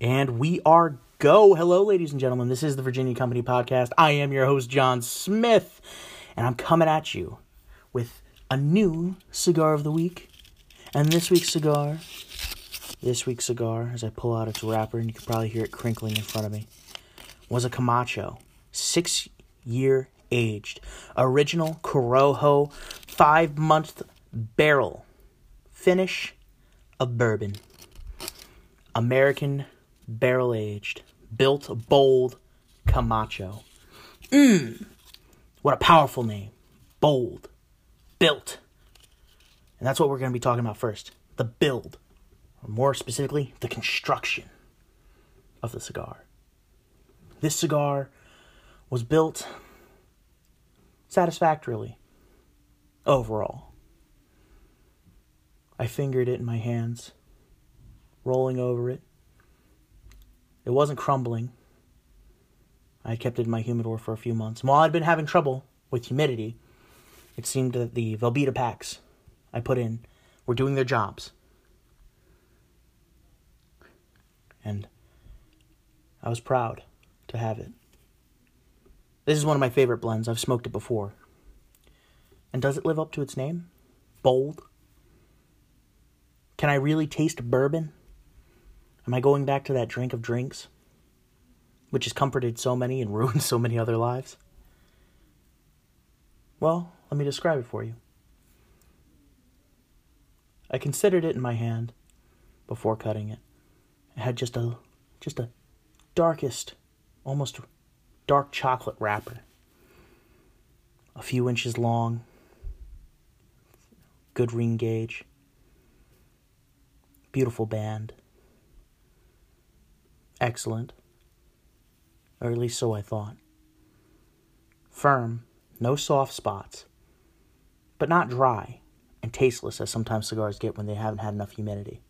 And we are go. Hello, ladies and gentlemen. This is the Virginia Company Podcast. I am your host, John Smith, and I'm coming at you with a new cigar of the week. And this week's cigar, this week's cigar, as I pull out its wrapper, and you can probably hear it crinkling in front of me, was a Camacho, six year aged, original Corojo, five month barrel finish of bourbon. American barrel aged, built bold Camacho. Mmm, what a powerful name. Bold, built. And that's what we're going to be talking about first the build, or more specifically, the construction of the cigar. This cigar was built satisfactorily overall. I fingered it in my hands, rolling over it, it wasn't crumbling. I kept it in my humidor for a few months. While I'd been having trouble with humidity, it seemed that the Boveda packs I put in were doing their jobs. And I was proud to have it. This is one of my favorite blends. I've smoked it before. And does it live up to its name? Bold? Can I really taste bourbon? Am I going back to that drink of drinks, which has comforted so many and ruined so many other lives? Well, let me describe it for you. I considered it in my hand before cutting it. It had just a just a darkest, almost dark chocolate wrapper. A few inches long, good ring gauge, beautiful band excellent. Or at least so I thought. Firm, no soft spots, but not dry and tasteless as sometimes cigars get when they haven't had enough humidity.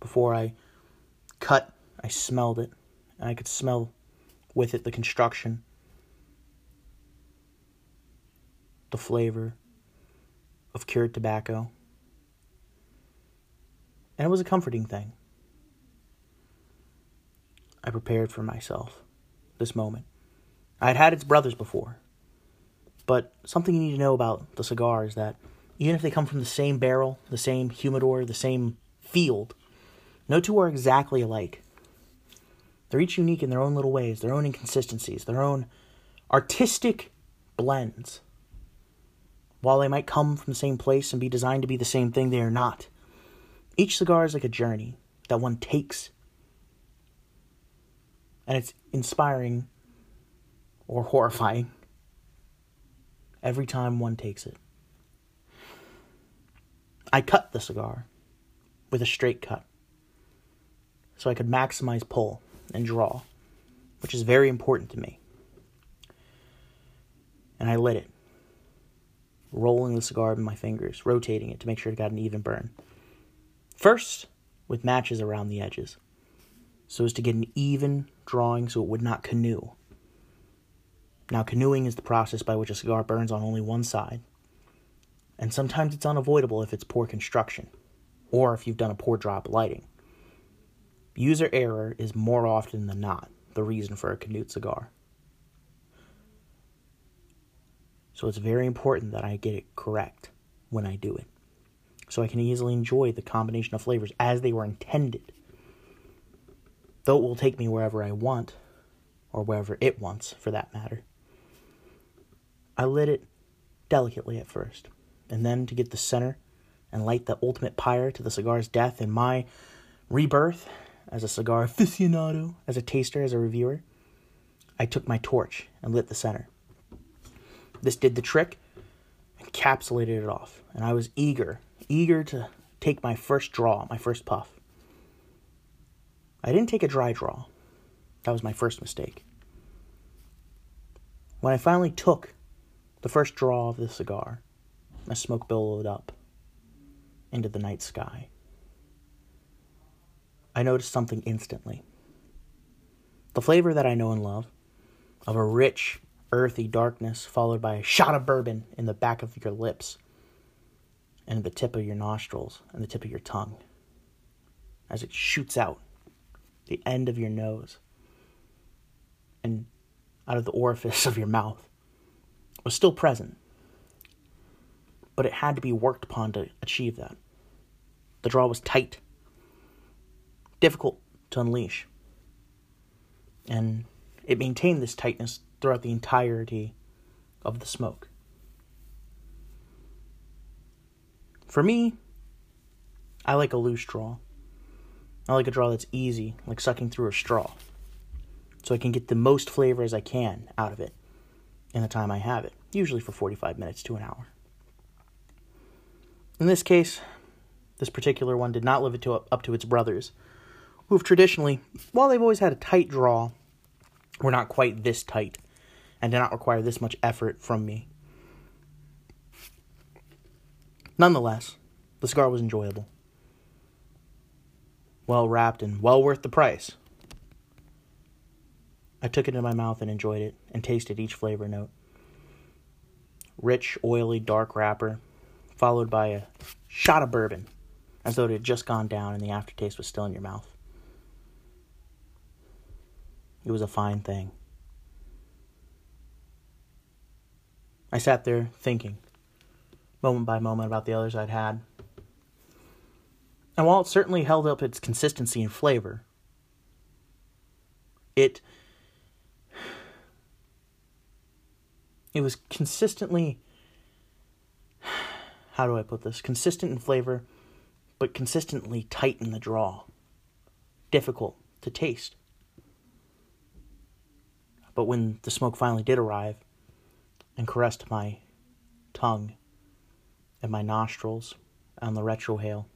Before I cut, I smelled it, and I could smell with it the construction, the flavor of cured tobacco and it was a comforting thing. I prepared for myself this moment. I had had its brothers before, but something you need to know about the cigar is that even if they come from the same barrel, the same humidor, the same field, no two are exactly alike. They're each unique in their own little ways, their own inconsistencies, their own artistic blends. While they might come from the same place and be designed to be the same thing, they are not. Each cigar is like a journey that one takes, and it's inspiring or horrifying every time one takes it. I cut the cigar with a straight cut so I could maximize pull and draw, which is very important to me. And I lit it, rolling the cigar in my fingers, rotating it to make sure it got an even burn. First, with matches around the edges, so as to get an even drawing so it would not canoe. Now, canoeing is the process by which a cigar burns on only one side, and sometimes it's unavoidable if it's poor construction, or if you've done a poor job lighting. User error is more often than not the reason for a canoed cigar. So it's very important that I get it correct when I do it so I can easily enjoy the combination of flavors as they were intended. Though it will take me wherever I want, or wherever it wants for that matter. I lit it delicately at first, and then to get the center and light the ultimate pyre to the cigar's death and my rebirth as a cigar aficionado, as a taster, as a reviewer, I took my torch and lit the center. This did the trick, encapsulated it off, and I was eager eager to take my first draw, my first puff. I didn't take a dry draw. That was my first mistake. When I finally took the first draw of the cigar, my smoke billowed up into the night sky. I noticed something instantly. The flavor that I know and love of a rich, earthy darkness followed by a shot of bourbon in the back of your lips and the tip of your nostrils and the tip of your tongue as it shoots out the end of your nose and out of the orifice of your mouth was still present, but it had to be worked upon to achieve that. The draw was tight, difficult to unleash, and it maintained this tightness throughout the entirety of the smoke. For me, I like a loose draw. I like a draw that's easy, like sucking through a straw. So I can get the most flavor as I can out of it in the time I have it, usually for 45 minutes to an hour. In this case, this particular one did not live it to, up to its brothers, who have traditionally, while they've always had a tight draw, were not quite this tight and did not require this much effort from me. Nonetheless, the cigar was enjoyable. Well wrapped and well worth the price. I took it in my mouth and enjoyed it and tasted each flavor note. Rich, oily, dark wrapper, followed by a shot of bourbon, as though it had just gone down and the aftertaste was still in your mouth. It was a fine thing. I sat there thinking, moment by moment, about the others I'd had. And while it certainly held up its consistency and flavor, it it was consistently how do I put this? Consistent in flavor, but consistently tight in the draw. Difficult to taste. But when the smoke finally did arrive and caressed my tongue and my nostrils on the retrohale,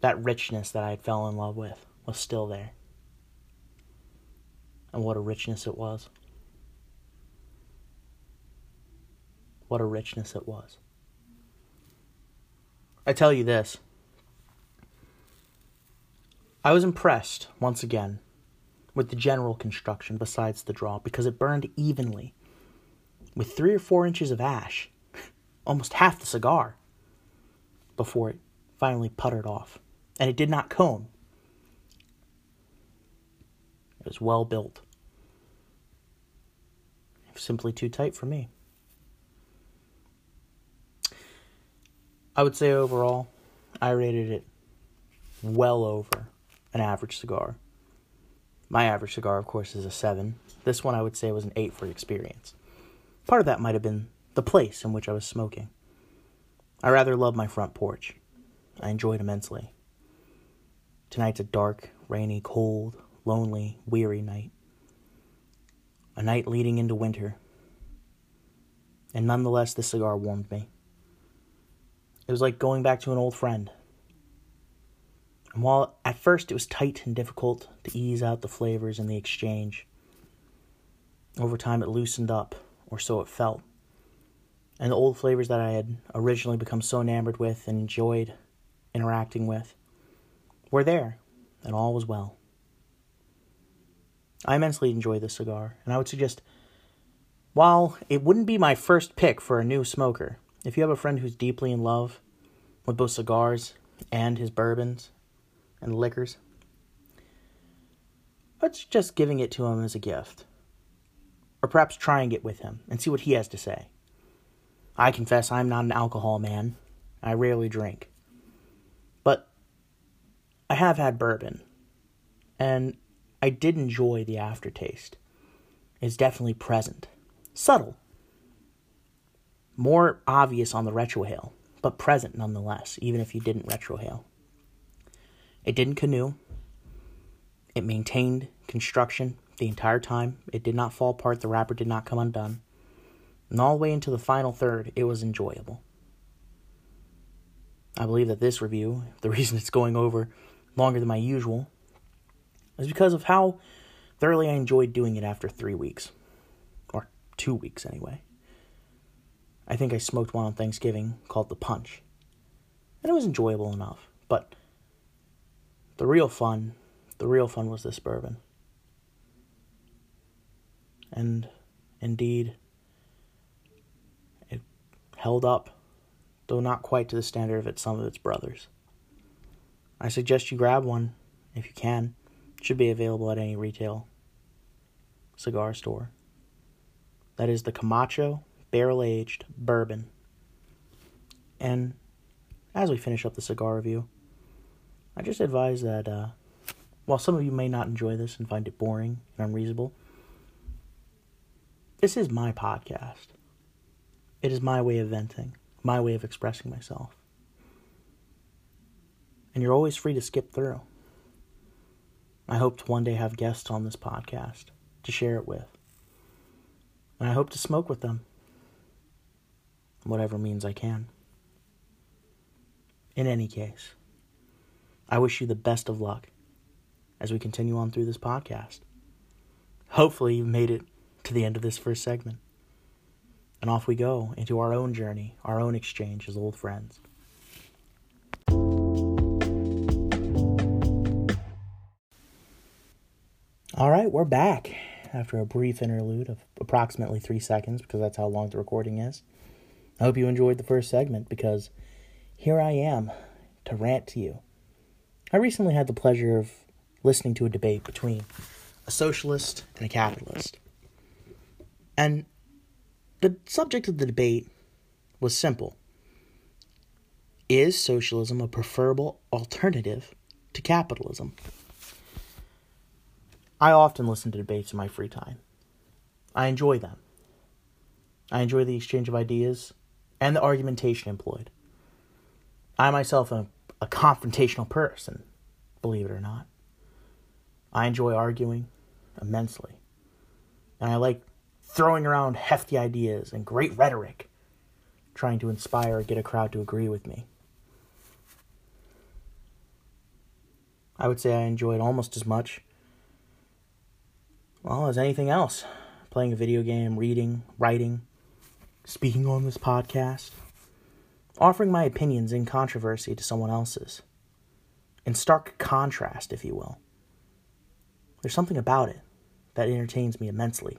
that richness that I had fell in love with was still there. And what a richness it was. What a richness it was. I tell you this. I was impressed, once again, with the general construction besides the draw because it burned evenly with three or four inches of ash, almost half the cigar, before it finally puttered off. And it did not cone. It was well built. It was simply too tight for me. I would say overall, I rated it well over an average cigar. My average cigar, of course, is a 7. This one I would say was an 8 for experience. Part of that might have been the place in which I was smoking. I rather love my front porch. I enjoy it immensely. Tonight's a dark, rainy, cold, lonely, weary night. A night leading into winter. And nonetheless, the cigar warmed me. It was like going back to an old friend. And while at first it was tight and difficult to ease out the flavors in the exchange, over time it loosened up, or so it felt. And the old flavors that I had originally become so enamored with and enjoyed interacting with were there, and all was well. I immensely enjoy this cigar, and I would suggest, while it wouldn't be my first pick for a new smoker, if you have a friend who's deeply in love with both cigars and his bourbons and liquors, let's just giving it to him as a gift. Or perhaps trying it with him and see what he has to say. I confess I'm not an alcohol man. I rarely drink. But I have had bourbon, and I did enjoy the aftertaste. It's definitely present, subtle, more obvious on the retrohale, but present nonetheless, even if you didn't retrohale. It didn't canoe. It maintained construction the entire time. It did not fall apart. The wrapper did not come undone. And all the way into the final third, it was enjoyable. I believe that this review, the reason it's going over longer than my usual, is because of how thoroughly I enjoyed doing it after three weeks. Or two weeks, anyway. I think I smoked one on Thanksgiving called The Punch. And it was enjoyable enough. But the real fun, the real fun was this bourbon. And indeed, held up, though not quite to the standard of its, some of its brothers. I suggest you grab one if you can. It should be available at any retail cigar store. That is the Camacho Barrel Aged Bourbon. And as we finish up the cigar review, I just advise that uh, while some of you may not enjoy this and find it boring and unreasonable, this is my podcast. It is my way of venting, my way of expressing myself. And you're always free to skip through. I hope to one day have guests on this podcast to share it with. And I hope to smoke with them. Whatever means I can. In any case, I wish you the best of luck as we continue on through this podcast. Hopefully, you've made it to the end of this first segment. And off we go into our own journey, our own exchange as old friends. All right, we're back after a brief interlude of approximately three seconds because that's how long the recording is. I hope you enjoyed the first segment because here I am to rant to you. I recently had the pleasure of listening to a debate between a socialist and a capitalist. And the subject of the debate was simple Is socialism a preferable alternative to capitalism? I often listen to debates in my free time. I enjoy them. I enjoy the exchange of ideas and the argumentation employed. I myself am a confrontational person, believe it or not. I enjoy arguing immensely. And I like throwing around hefty ideas and great rhetoric, trying to inspire or get a crowd to agree with me. I would say I enjoy it almost as much, well, as anything else. Playing a video game, reading, writing, speaking on this podcast, offering my opinions in controversy to someone else's. In stark contrast, if you will. There's something about it that entertains me immensely,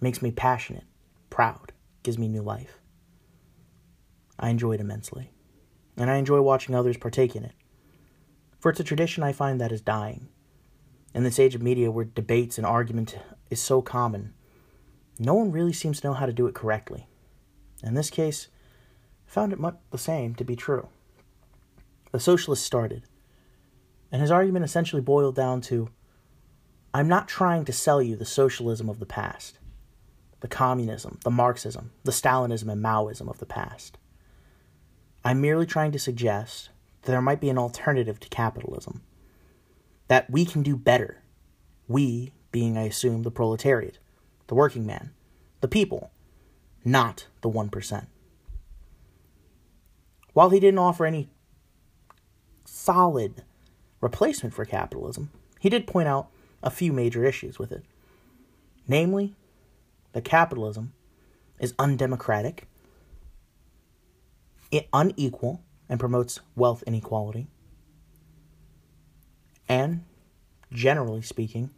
makes me passionate, proud, gives me new life. I enjoy it immensely, and I enjoy watching others partake in it. For it's a tradition I find that is dying. In this age of media where debates and argument is so common, no one really seems to know how to do it correctly. In this case, I found it much the same to be true. The socialist started, and his argument essentially boiled down to I'm not trying to sell you the socialism of the past, the communism, the Marxism, the Stalinism, and Maoism of the past. I'm merely trying to suggest that there might be an alternative to capitalism, that we can do better. We, being, I assume, the proletariat, the working man, the people, not the 1%. While he didn't offer any solid replacement for capitalism, he did point out a few major issues with it. Namely, that capitalism is undemocratic, unequal, and promotes wealth inequality, and, generally speaking,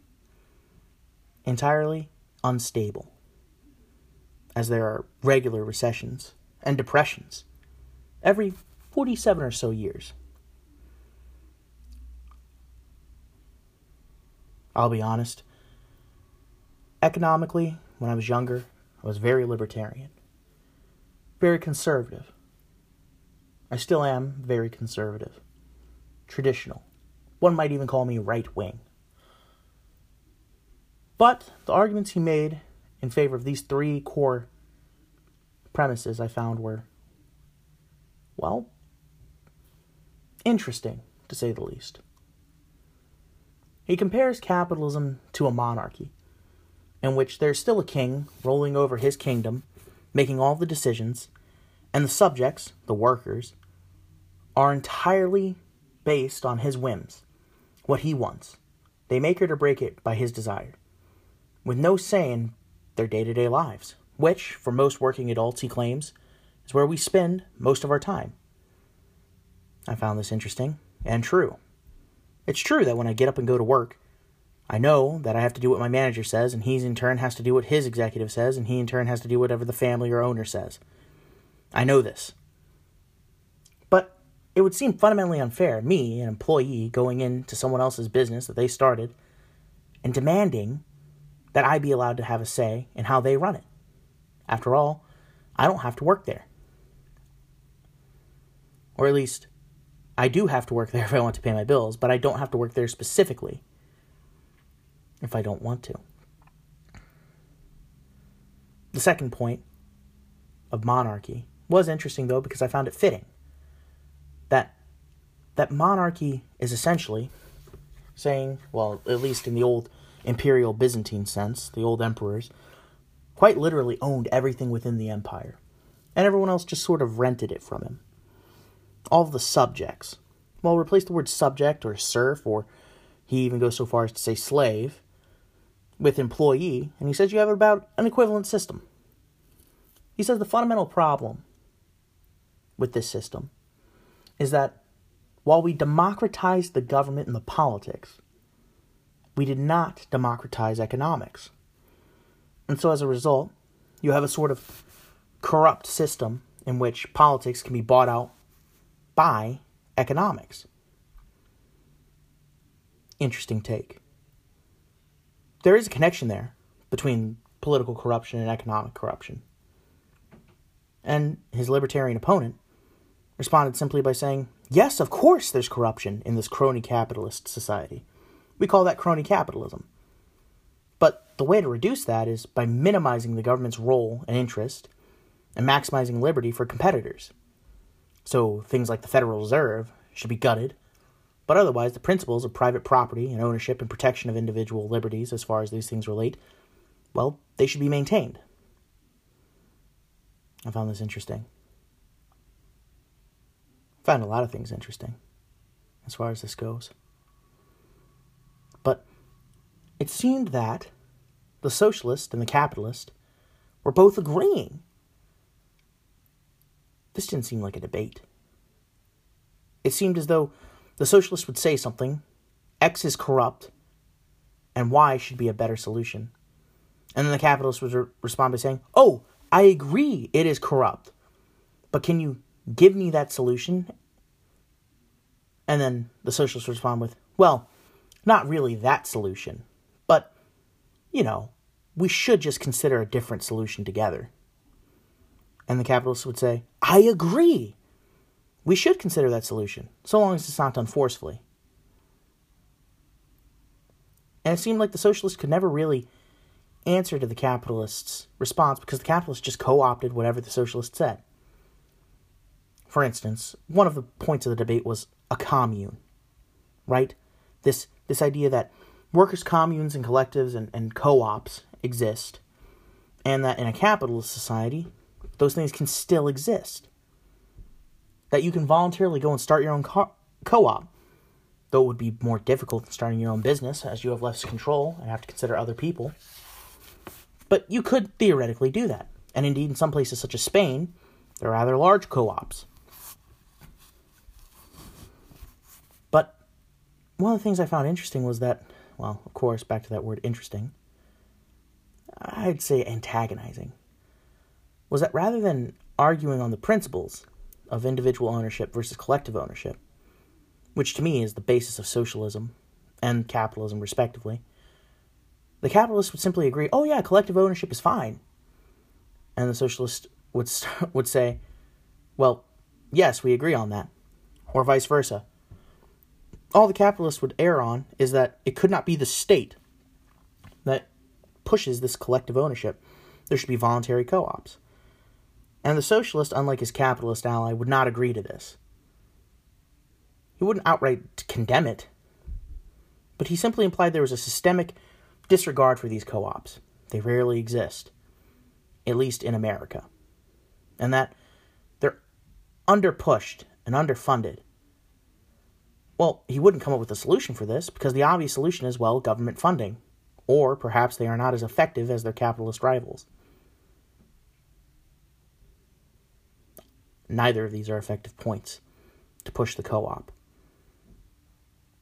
entirely unstable, as there are regular recessions and depressions every 47 or so years. I'll be honest. Economically, when I was younger, I was very libertarian, very conservative. I still am very conservative, traditional. One might even call me right wing. But the arguments he made in favor of these three core premises I found were, well, interesting, to say the least. He compares capitalism to a monarchy, in which there's still a king rolling over his kingdom, making all the decisions, and the subjects, the workers, are entirely based on his whims, what he wants. They make it or break it by his desire, with no say in their day to day lives, which, for most working adults, he claims, is where we spend most of our time. I found this interesting and true. It's true that when I get up and go to work, I know that I have to do what my manager says, and he in turn has to do what his executive says, and he in turn has to do whatever the family or owner says. I know this. But it would seem fundamentally unfair, me, an employee, going into someone else's business that they started and demanding that I be allowed to have a say in how they run it. After all, I don't have to work there. Or at least, I do have to work there if I want to pay my bills, but I don't have to work there specifically if I don't want to. The second point of monarchy was interesting though because I found it fitting that that monarchy is essentially saying, well, at least in the old imperial Byzantine sense, the old emperors quite literally owned everything within the empire, and everyone else just sort of rented it from him. All the subjects. Well, replace the word subject or serf, or he even goes so far as to say slave, with employee, and he says you have about an equivalent system. He says the fundamental problem with this system is that while we democratized the government and the politics, we did not democratize economics. And so as a result, you have a sort of corrupt system in which politics can be bought out by economics. Interesting take. There is a connection there between political corruption and economic corruption. And his libertarian opponent responded simply by saying, Yes, of course there's corruption in this crony capitalist society. We call that crony capitalism. But the way to reduce that is by minimizing the government's role and interest and maximizing liberty for competitors. So things like the Federal Reserve should be gutted, but otherwise the principles of private property and ownership and protection of individual liberties as far as these things relate, well, they should be maintained. I found this interesting I found a lot of things interesting as far as this goes. But it seemed that the socialist and the capitalist were both agreeing. This didn't seem like a debate. It seemed as though the socialist would say something, X is corrupt, and Y should be a better solution. And then the capitalist would re- respond by saying, Oh, I agree it is corrupt, but can you give me that solution. And then the socialists would respond with, well, not really that solution, but, you know, we should just consider a different solution together. And the capitalists would say, I agree. We should consider that solution, so long as it's not done forcefully. And it seemed like the socialists could never really answer to the capitalists' response because the capitalists just co opted whatever the socialists said. For instance, one of the points of the debate was a commune, right? This this idea that workers' communes and collectives and, and co-ops exist, and that in a capitalist society, those things can still exist. That you can voluntarily go and start your own co- co-op, though it would be more difficult than starting your own business, as you have less control and have to consider other people. But you could theoretically do that, and indeed, in some places such as Spain, there are rather large co-ops But one of the things I found interesting was that, well, of course, back to that word interesting, I'd say antagonizing, was that rather than arguing on the principles of individual ownership versus collective ownership, which to me is the basis of socialism and capitalism, respectively, the capitalist would simply agree, oh, yeah, collective ownership is fine. And the socialist would, would say, well, yes, we agree on that. Or vice versa all the capitalists would err on is that it could not be the state that pushes this collective ownership. There should be voluntary co ops. And the socialist, unlike his capitalist ally, would not agree to this. He wouldn't outright condemn it, but he simply implied there was a systemic disregard for these co ops. They rarely exist, at least in America. And that they're underpushed and underfunded well, he wouldn't come up with a solution for this because the obvious solution is, well, government funding. Or perhaps they are not as effective as their capitalist rivals. Neither of these are effective points to push the co op.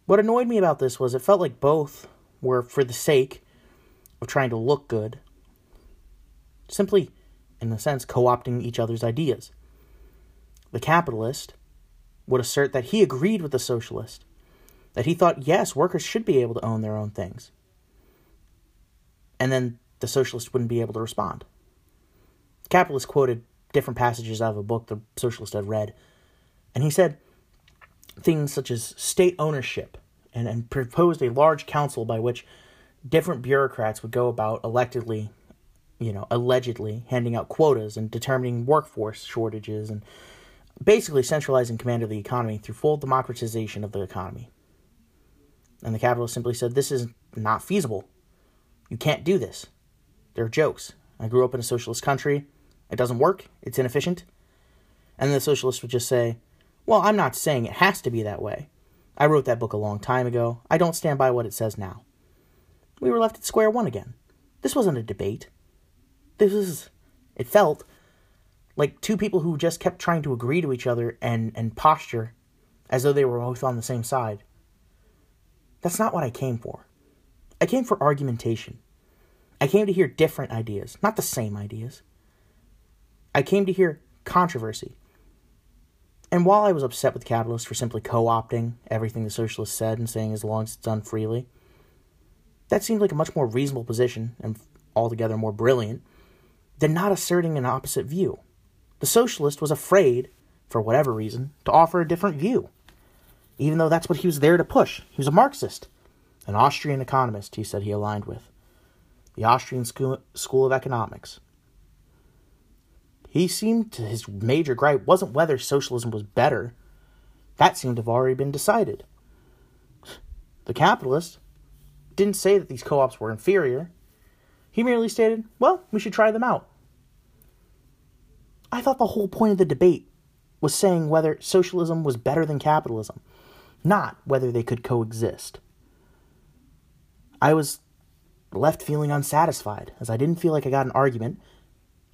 What annoyed me about this was it felt like both were for the sake of trying to look good, simply, in a sense, co opting each other's ideas. The capitalist would assert that he agreed with the socialist, that he thought, yes, workers should be able to own their own things. And then the socialist wouldn't be able to respond. The capitalist quoted different passages out of a book the socialist had read, and he said things such as state ownership and, and proposed a large council by which different bureaucrats would go about electedly, you know, allegedly handing out quotas and determining workforce shortages and basically centralizing command of the economy through full democratization of the economy. And the capitalist simply said, This is not feasible. You can't do this. They're jokes. I grew up in a socialist country. It doesn't work. It's inefficient. And the socialist would just say, Well, I'm not saying it has to be that way. I wrote that book a long time ago. I don't stand by what it says now. We were left at square one again. This wasn't a debate. This was, it felt like two people who just kept trying to agree to each other and, and posture as though they were both on the same side. That's not what I came for. I came for argumentation. I came to hear different ideas, not the same ideas. I came to hear controversy. And while I was upset with capitalists for simply co opting everything the socialists said and saying as long as it's done freely, that seemed like a much more reasonable position and altogether more brilliant than not asserting an opposite view. The socialist was afraid, for whatever reason, to offer a different view, even though that's what he was there to push. He was a Marxist, an Austrian economist, he said he aligned with, the Austrian School, School of Economics. He seemed to his major gripe wasn't whether socialism was better. That seemed to have already been decided. The capitalist didn't say that these co ops were inferior. He merely stated, well, we should try them out. I thought the whole point of the debate was saying whether socialism was better than capitalism, not whether they could coexist. I was left feeling unsatisfied, as I didn't feel like I got an argument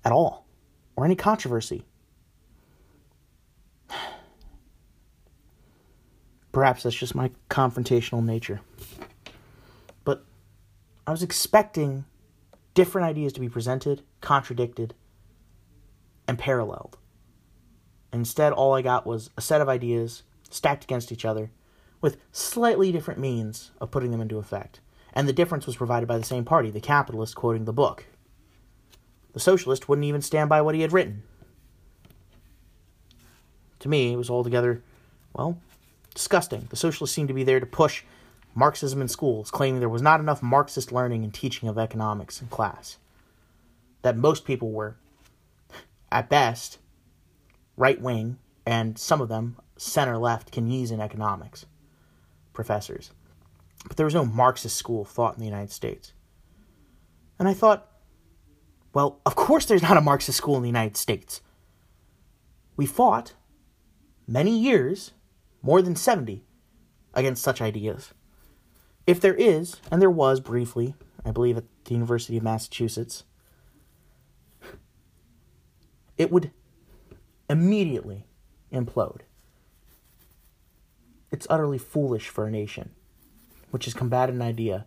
at all, or any controversy. Perhaps that's just my confrontational nature. But I was expecting different ideas to be presented, contradicted, and paralleled. Instead, all I got was a set of ideas stacked against each other with slightly different means of putting them into effect. And the difference was provided by the same party, the capitalist quoting the book. The socialist wouldn't even stand by what he had written. To me, it was altogether, well, disgusting. The socialists seemed to be there to push Marxism in schools, claiming there was not enough Marxist learning and teaching of economics in class. That most people were at best, right wing, and some of them center left Keynesian economics professors. But there was no Marxist school of thought in the United States. And I thought, well, of course there's not a Marxist school in the United States. We fought many years, more than 70, against such ideas. If there is, and there was briefly, I believe at the University of Massachusetts, it would immediately implode. It's utterly foolish for a nation which has combated an idea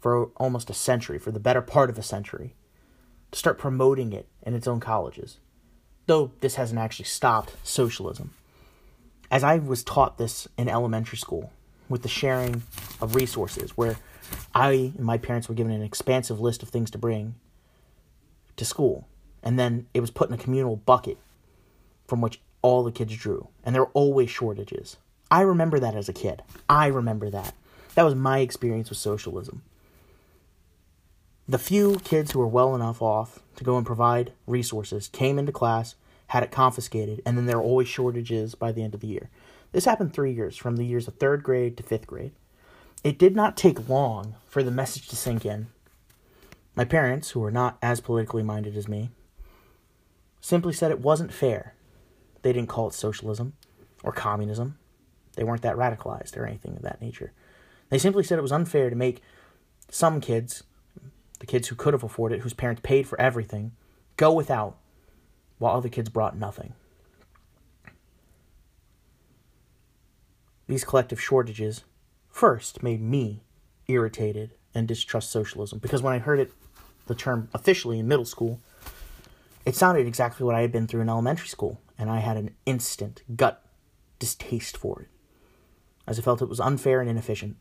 for almost a century, for the better part of a century, to start promoting it in its own colleges. Though this hasn't actually stopped socialism. As I was taught this in elementary school, with the sharing of resources, where I and my parents were given an expansive list of things to bring to school and then it was put in a communal bucket from which all the kids drew, and there were always shortages. I remember that as a kid. I remember that. That was my experience with socialism. The few kids who were well enough off to go and provide resources came into class, had it confiscated, and then there were always shortages by the end of the year. This happened three years, from the years of third grade to fifth grade. It did not take long for the message to sink in. My parents, who were not as politically minded as me, simply said it wasn't fair. They didn't call it socialism or communism. They weren't that radicalized or anything of that nature. They simply said it was unfair to make some kids, the kids who could have afforded it, whose parents paid for everything, go without while other kids brought nothing. These collective shortages first made me irritated and distrust socialism because when I heard it, the term officially in middle school, it sounded exactly what I had been through in elementary school, and I had an instant gut distaste for it, as I felt it was unfair and inefficient.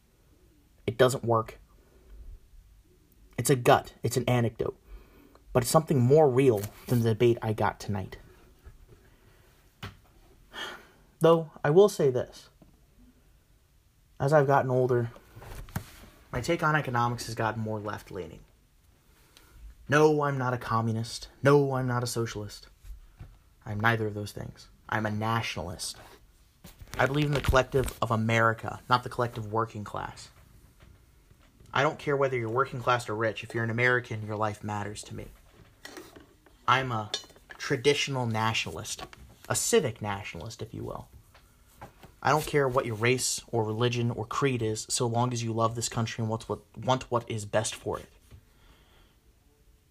It doesn't work. It's a gut, it's an anecdote, but it's something more real than the debate I got tonight. Though, I will say this as I've gotten older, my take on economics has gotten more left leaning. No, I'm not a communist. No, I'm not a socialist. I'm neither of those things. I'm a nationalist. I believe in the collective of America, not the collective working class. I don't care whether you're working class or rich. If you're an American, your life matters to me. I'm a traditional nationalist, a civic nationalist, if you will. I don't care what your race or religion or creed is, so long as you love this country and want what, want what is best for it.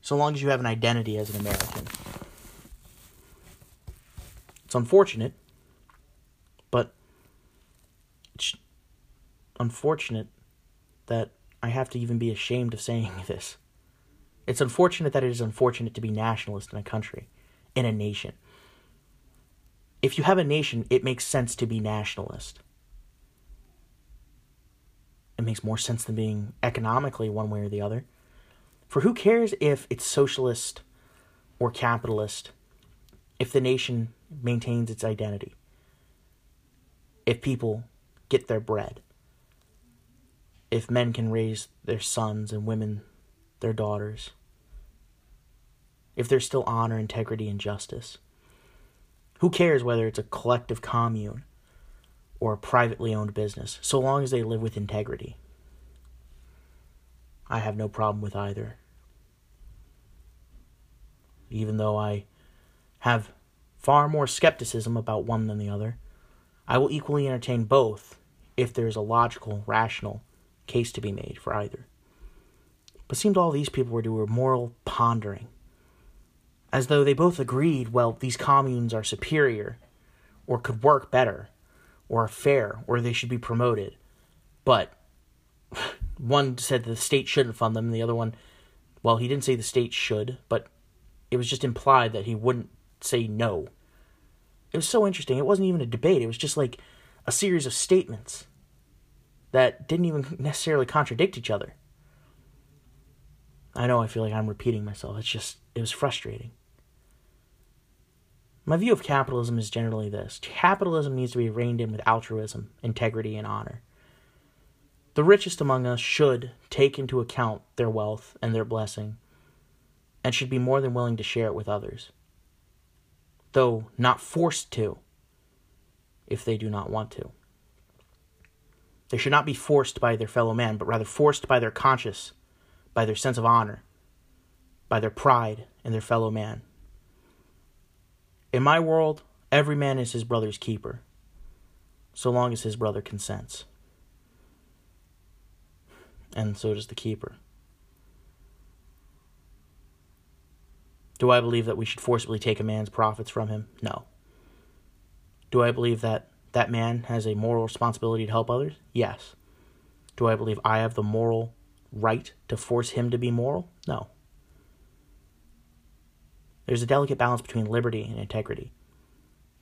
So long as you have an identity as an American. It's unfortunate, but it's unfortunate that I have to even be ashamed of saying this. It's unfortunate that it is unfortunate to be nationalist in a country, in a nation. If you have a nation, it makes sense to be nationalist. It makes more sense than being economically one way or the other. For who cares if it's socialist or capitalist if the nation maintains its identity, if people get their bread, if men can raise their sons and women their daughters, if there's still honor, integrity, and justice. Who cares whether it's a collective commune or a privately owned business, so long as they live with integrity? I have no problem with either. Even though I have far more skepticism about one than the other. I will equally entertain both if there is a logical, rational case to be made for either. But seemed all these people were doing were moral pondering, as though they both agreed, well, these communes are superior, or could work better, or are fair, or they should be promoted. But one said the state shouldn't fund them, and the other one, well, he didn't say the state should, but it was just implied that he wouldn't say no. It was so interesting. It wasn't even a debate, it was just like a series of statements that didn't even necessarily contradict each other. I know I feel like I'm repeating myself. It's just, it was frustrating. My view of capitalism is generally this capitalism needs to be reined in with altruism, integrity, and honor. The richest among us should take into account their wealth and their blessing, and should be more than willing to share it with others though not forced to, if they do not want to. They should not be forced by their fellow man, but rather forced by their conscience, by their sense of honor, by their pride in their fellow man. In my world, every man is his brother's keeper, so long as his brother consents. And so does the keeper. Do I believe that we should forcibly take a man's profits from him? No. Do I believe that that man has a moral responsibility to help others? Yes. Do I believe I have the moral right to force him to be moral? No. There's a delicate balance between liberty and integrity.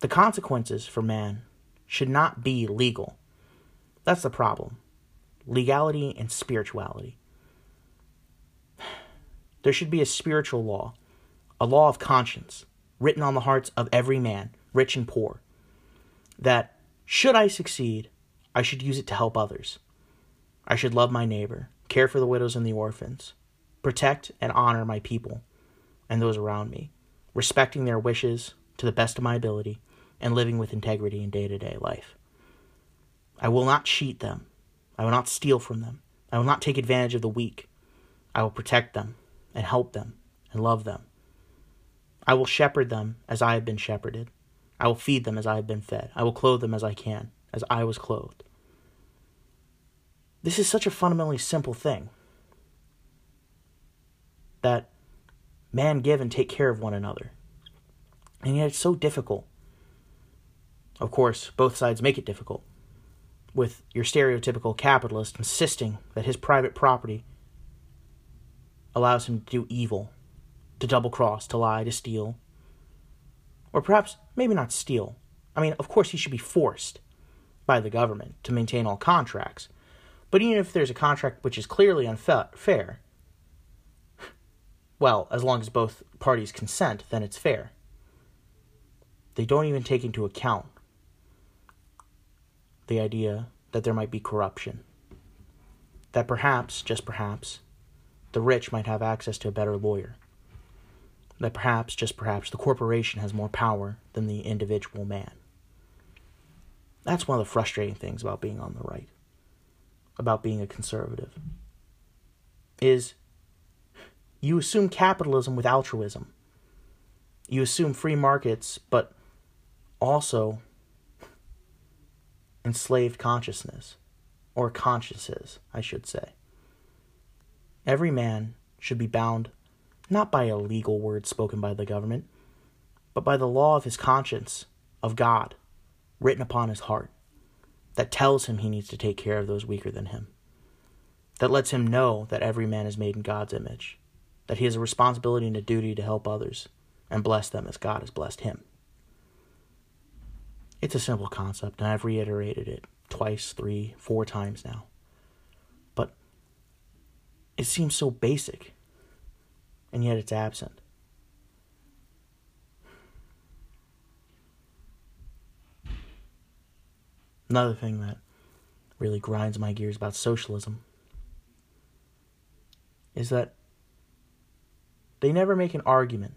The consequences for man should not be legal. That's the problem. Legality and spirituality. There should be a spiritual law a law of conscience written on the hearts of every man, rich and poor, that should I succeed, I should use it to help others. I should love my neighbor, care for the widows and the orphans, protect and honor my people and those around me, respecting their wishes to the best of my ability, and living with integrity in day to day life. I will not cheat them. I will not steal from them. I will not take advantage of the weak. I will protect them and help them and love them I will shepherd them as I have been shepherded. I will feed them as I have been fed. I will clothe them as I can, as I was clothed. This is such a fundamentally simple thing that man give and take care of one another. And yet it's so difficult. Of course, both sides make it difficult, with your stereotypical capitalist insisting that his private property allows him to do evil to double cross, to lie, to steal. Or perhaps, maybe not steal, I mean, of course, he should be forced by the government to maintain all contracts. But even if there's a contract which is clearly unfair, well, as long as both parties consent, then it's fair. They don't even take into account the idea that there might be corruption. That perhaps, just perhaps, the rich might have access to a better lawyer. That perhaps, just perhaps, the corporation has more power than the individual man. That's one of the frustrating things about being on the right, about being a conservative, is you assume capitalism with altruism. You assume free markets, but also enslaved consciousness, or consciences, I should say. Every man should be bound not by a legal word spoken by the government, but by the law of his conscience, of God, written upon his heart, that tells him he needs to take care of those weaker than him, that lets him know that every man is made in God's image, that he has a responsibility and a duty to help others and bless them as God has blessed him. It's a simple concept, and I've reiterated it twice, three, four times now. But it seems so basic, and yet it's absent. Another thing that really grinds my gears about socialism is that they never make an argument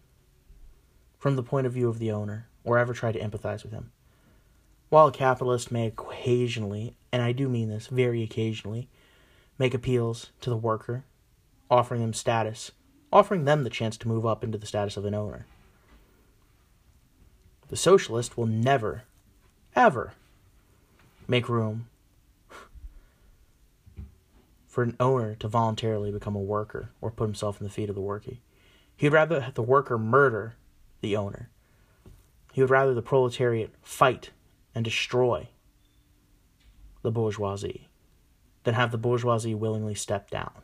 from the point of view of the owner or ever try to empathize with him. While a capitalist may occasionally, and I do mean this very occasionally, make appeals to the worker, offering them status, offering them the chance to move up into the status of an owner. The socialist will never, ever make room for an owner to voluntarily become a worker or put himself in the feet of the worker. He'd rather have the worker murder the owner. He would rather the proletariat fight and destroy the bourgeoisie than have the bourgeoisie willingly step down.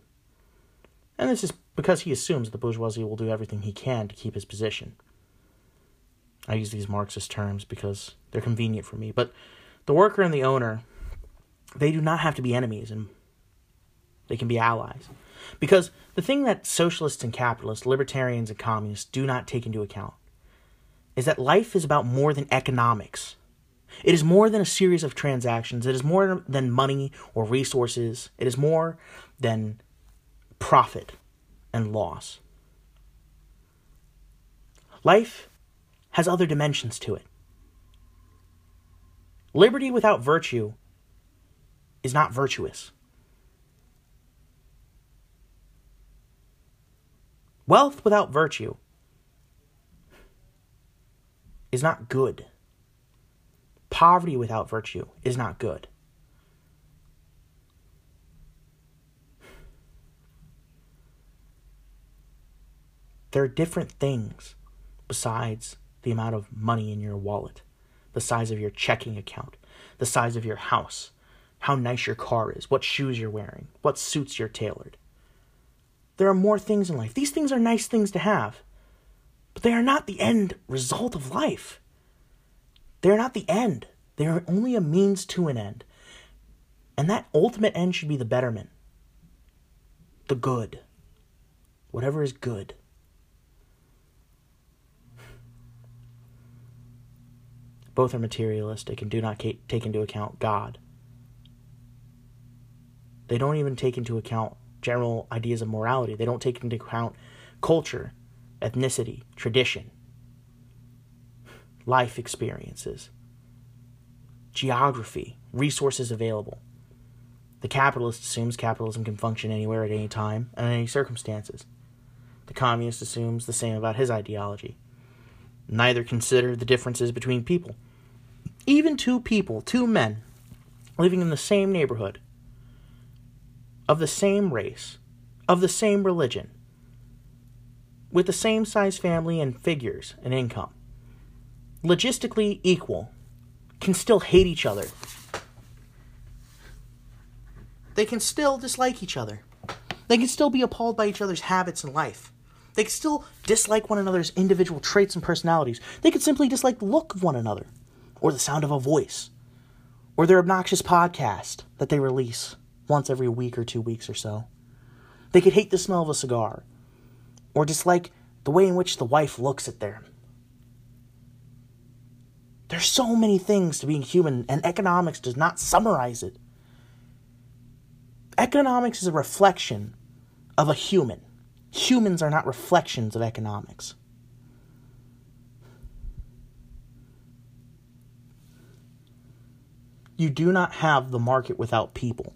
And this is because he assumes the bourgeoisie will do everything he can to keep his position. I use these Marxist terms because they're convenient for me, but the worker and the owner, they do not have to be enemies and they can be allies. Because the thing that socialists and capitalists, libertarians and communists do not take into account is that life is about more than economics. It is more than a series of transactions. It is more than money or resources. It is more than profit and loss. Life has other dimensions to it. Liberty without virtue is not virtuous. Wealth without virtue is not good. Poverty without virtue is not good. There are different things besides the amount of money in your wallet the size of your checking account, the size of your house, how nice your car is, what shoes you're wearing, what suits you're tailored. There are more things in life. These things are nice things to have, but they are not the end result of life. They are not the end. They are only a means to an end. And that ultimate end should be the betterment, the good, whatever is good. Both are materialistic and do not take into account God. They don't even take into account general ideas of morality. They don't take into account culture, ethnicity, tradition, life experiences, geography, resources available. The capitalist assumes capitalism can function anywhere at any time and in any circumstances. The communist assumes the same about his ideology. Neither consider the differences between people. Even two people, two men, living in the same neighborhood, of the same race, of the same religion, with the same size family and figures and income, logistically equal, can still hate each other. They can still dislike each other. They can still be appalled by each other's habits and life. They can still dislike one another's individual traits and personalities. They could simply dislike the look of one another or the sound of a voice, or their obnoxious podcast that they release once every week or two weeks or so. They could hate the smell of a cigar, or dislike the way in which the wife looks at them. There's so many things to being human, and economics does not summarize it. Economics is a reflection of a human. Humans are not reflections of economics. You do not have the market without people,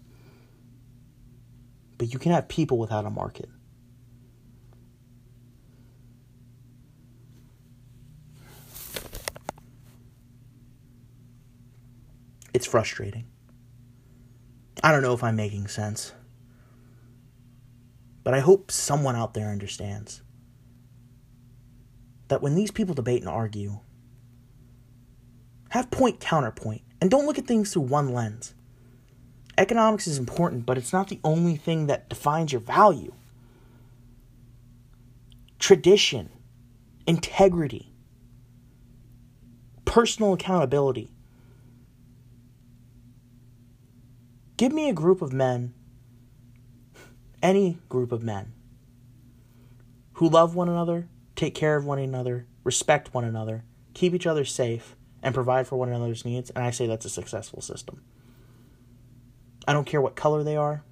but you can have people without a market. It's frustrating. I don't know if I'm making sense. But I hope someone out there understands that when these people debate and argue, have point counterpoint and don't look at things through one lens. Economics is important, but it's not the only thing that defines your value. Tradition, integrity, personal accountability. Give me a group of men, any group of men, who love one another, take care of one another, respect one another, keep each other safe, and provide for one another's needs, and I say that's a successful system. I don't care what color they are.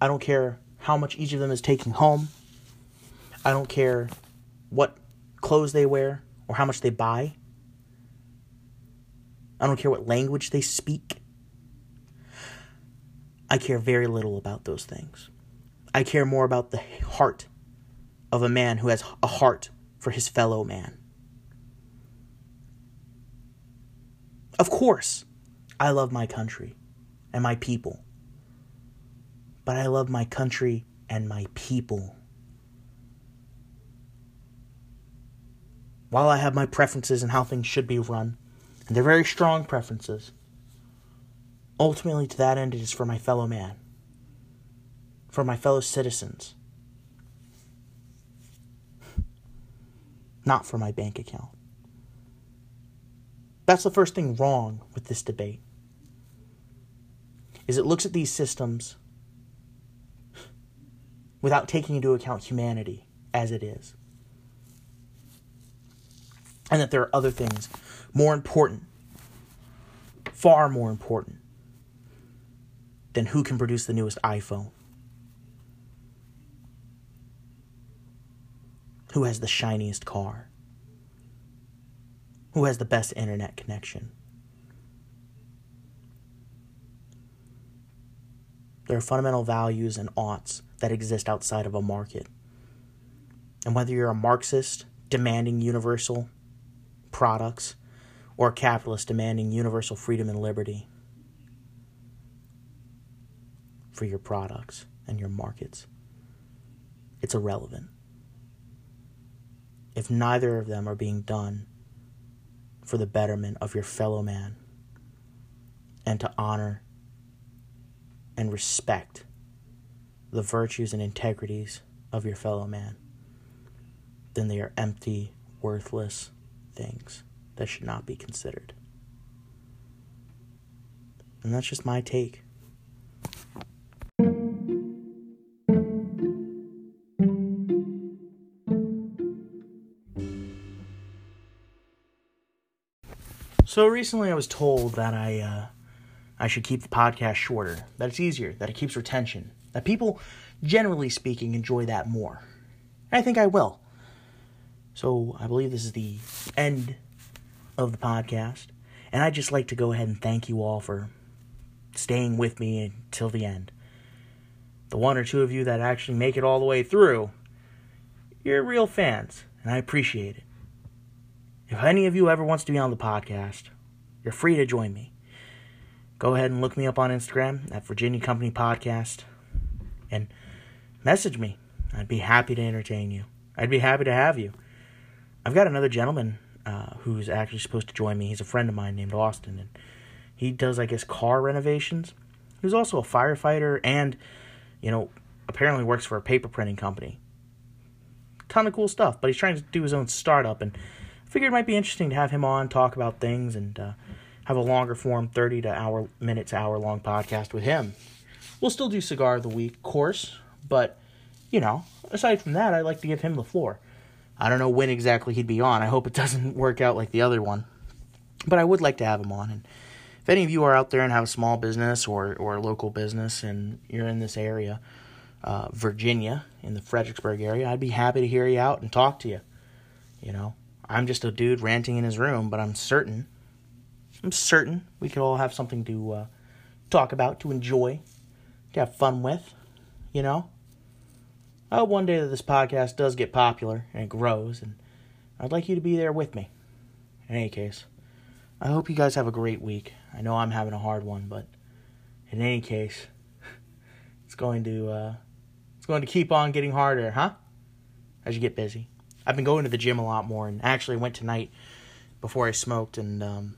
I don't care how much each of them is taking home. I don't care what clothes they wear or how much they buy. I don't care what language they speak. I care very little about those things. I care more about the heart of a man who has a heart for his fellow man. Of course, I love my country and my people. But I love my country and my people. While I have my preferences and how things should be run, and they're very strong preferences, Ultimately, to that end, it is for my fellow man, for my fellow citizens, not for my bank account. That's the first thing wrong with this debate. Is it looks at these systems without taking into account humanity as it is. And that there are other things more important, far more important, than who can produce the newest iPhone. Who has the shiniest car? Who has the best internet connection? There are fundamental values and oughts that exist outside of a market. And whether you're a Marxist demanding universal products or a capitalist demanding universal freedom and liberty, for your products and your markets. It's irrelevant. If neither of them are being done for the betterment of your fellow man and to honor and respect the virtues and integrities of your fellow man, then they are empty, worthless things that should not be considered. And that's just my take. So recently, I was told that I uh, I should keep the podcast shorter. That it's easier. That it keeps retention. That people, generally speaking, enjoy that more. And I think I will. So I believe this is the end of the podcast, and I'd just like to go ahead and thank you all for staying with me until the end. The one or two of you that actually make it all the way through, you're real fans, and I appreciate it. If any of you ever wants to be on the podcast, you're free to join me. Go ahead and look me up on Instagram at Virginia Company Podcast and message me. I'd be happy to entertain you. I'd be happy to have you. I've got another gentleman uh, who's actually supposed to join me. He's a friend of mine named Austin, and he does, I guess, car renovations. He's also a firefighter and, you know, apparently works for a paper printing company. Ton of cool stuff, but he's trying to do his own startup, and figured it might be interesting to have him on, talk about things, and uh, have a longer form, 30 to hour minutes, hour long podcast with him. We'll still do cigar of the week, course, but you know, aside from that, I'd like to give him the floor. I don't know when exactly he'd be on. I hope it doesn't work out like the other one, but I would like to have him on. And if any of you are out there and have a small business or or a local business and you're in this area, uh, Virginia, in the Fredericksburg area, I'd be happy to hear you out and talk to you. You know, I'm just a dude ranting in his room, but I'm certain, I'm certain we could all have something to uh, talk about, to enjoy, to have fun with. You know, I hope one day that this podcast does get popular and it grows, and I'd like you to be there with me. In any case, I hope you guys have a great week. I know I'm having a hard one, but in any case, it's going to uh, it's going to keep on getting harder, huh? As you get busy. I've been going to the gym a lot more, and actually went tonight before I smoked, and um,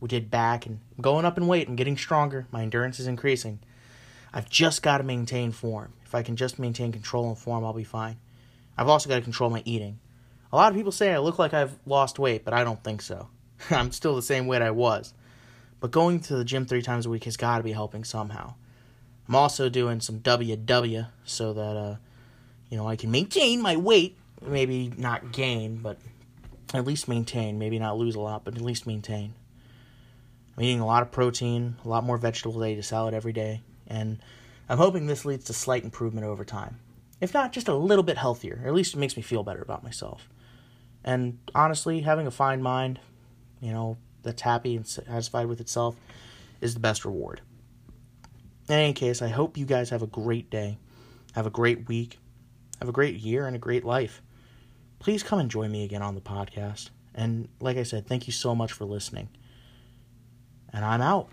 we did back, and I'm going up in weight. I'm getting stronger. My endurance is increasing. I've just got to maintain form. If I can just maintain control and form, I'll be fine. I've also got to control my eating. A lot of people say I look like I've lost weight, but I don't think so. I'm still the same weight I was. But going to the gym three times a week has got to be helping somehow. I'm also doing some WW so that uh, you know I can maintain my weight maybe not gain, but at least maintain. Maybe not lose a lot, but at least maintain. I'm eating a lot of protein, a lot more vegetables. I eat a salad every day, and I'm hoping this leads to slight improvement over time. If not, just a little bit healthier. At least it makes me feel better about myself. And honestly, having a fine mind, you know, that's happy and satisfied with itself is the best reward. In any case, I hope you guys have a great day, have a great week, have a great year, and a great life please come and join me again on the podcast. And like I said, thank you so much for listening. And I'm out.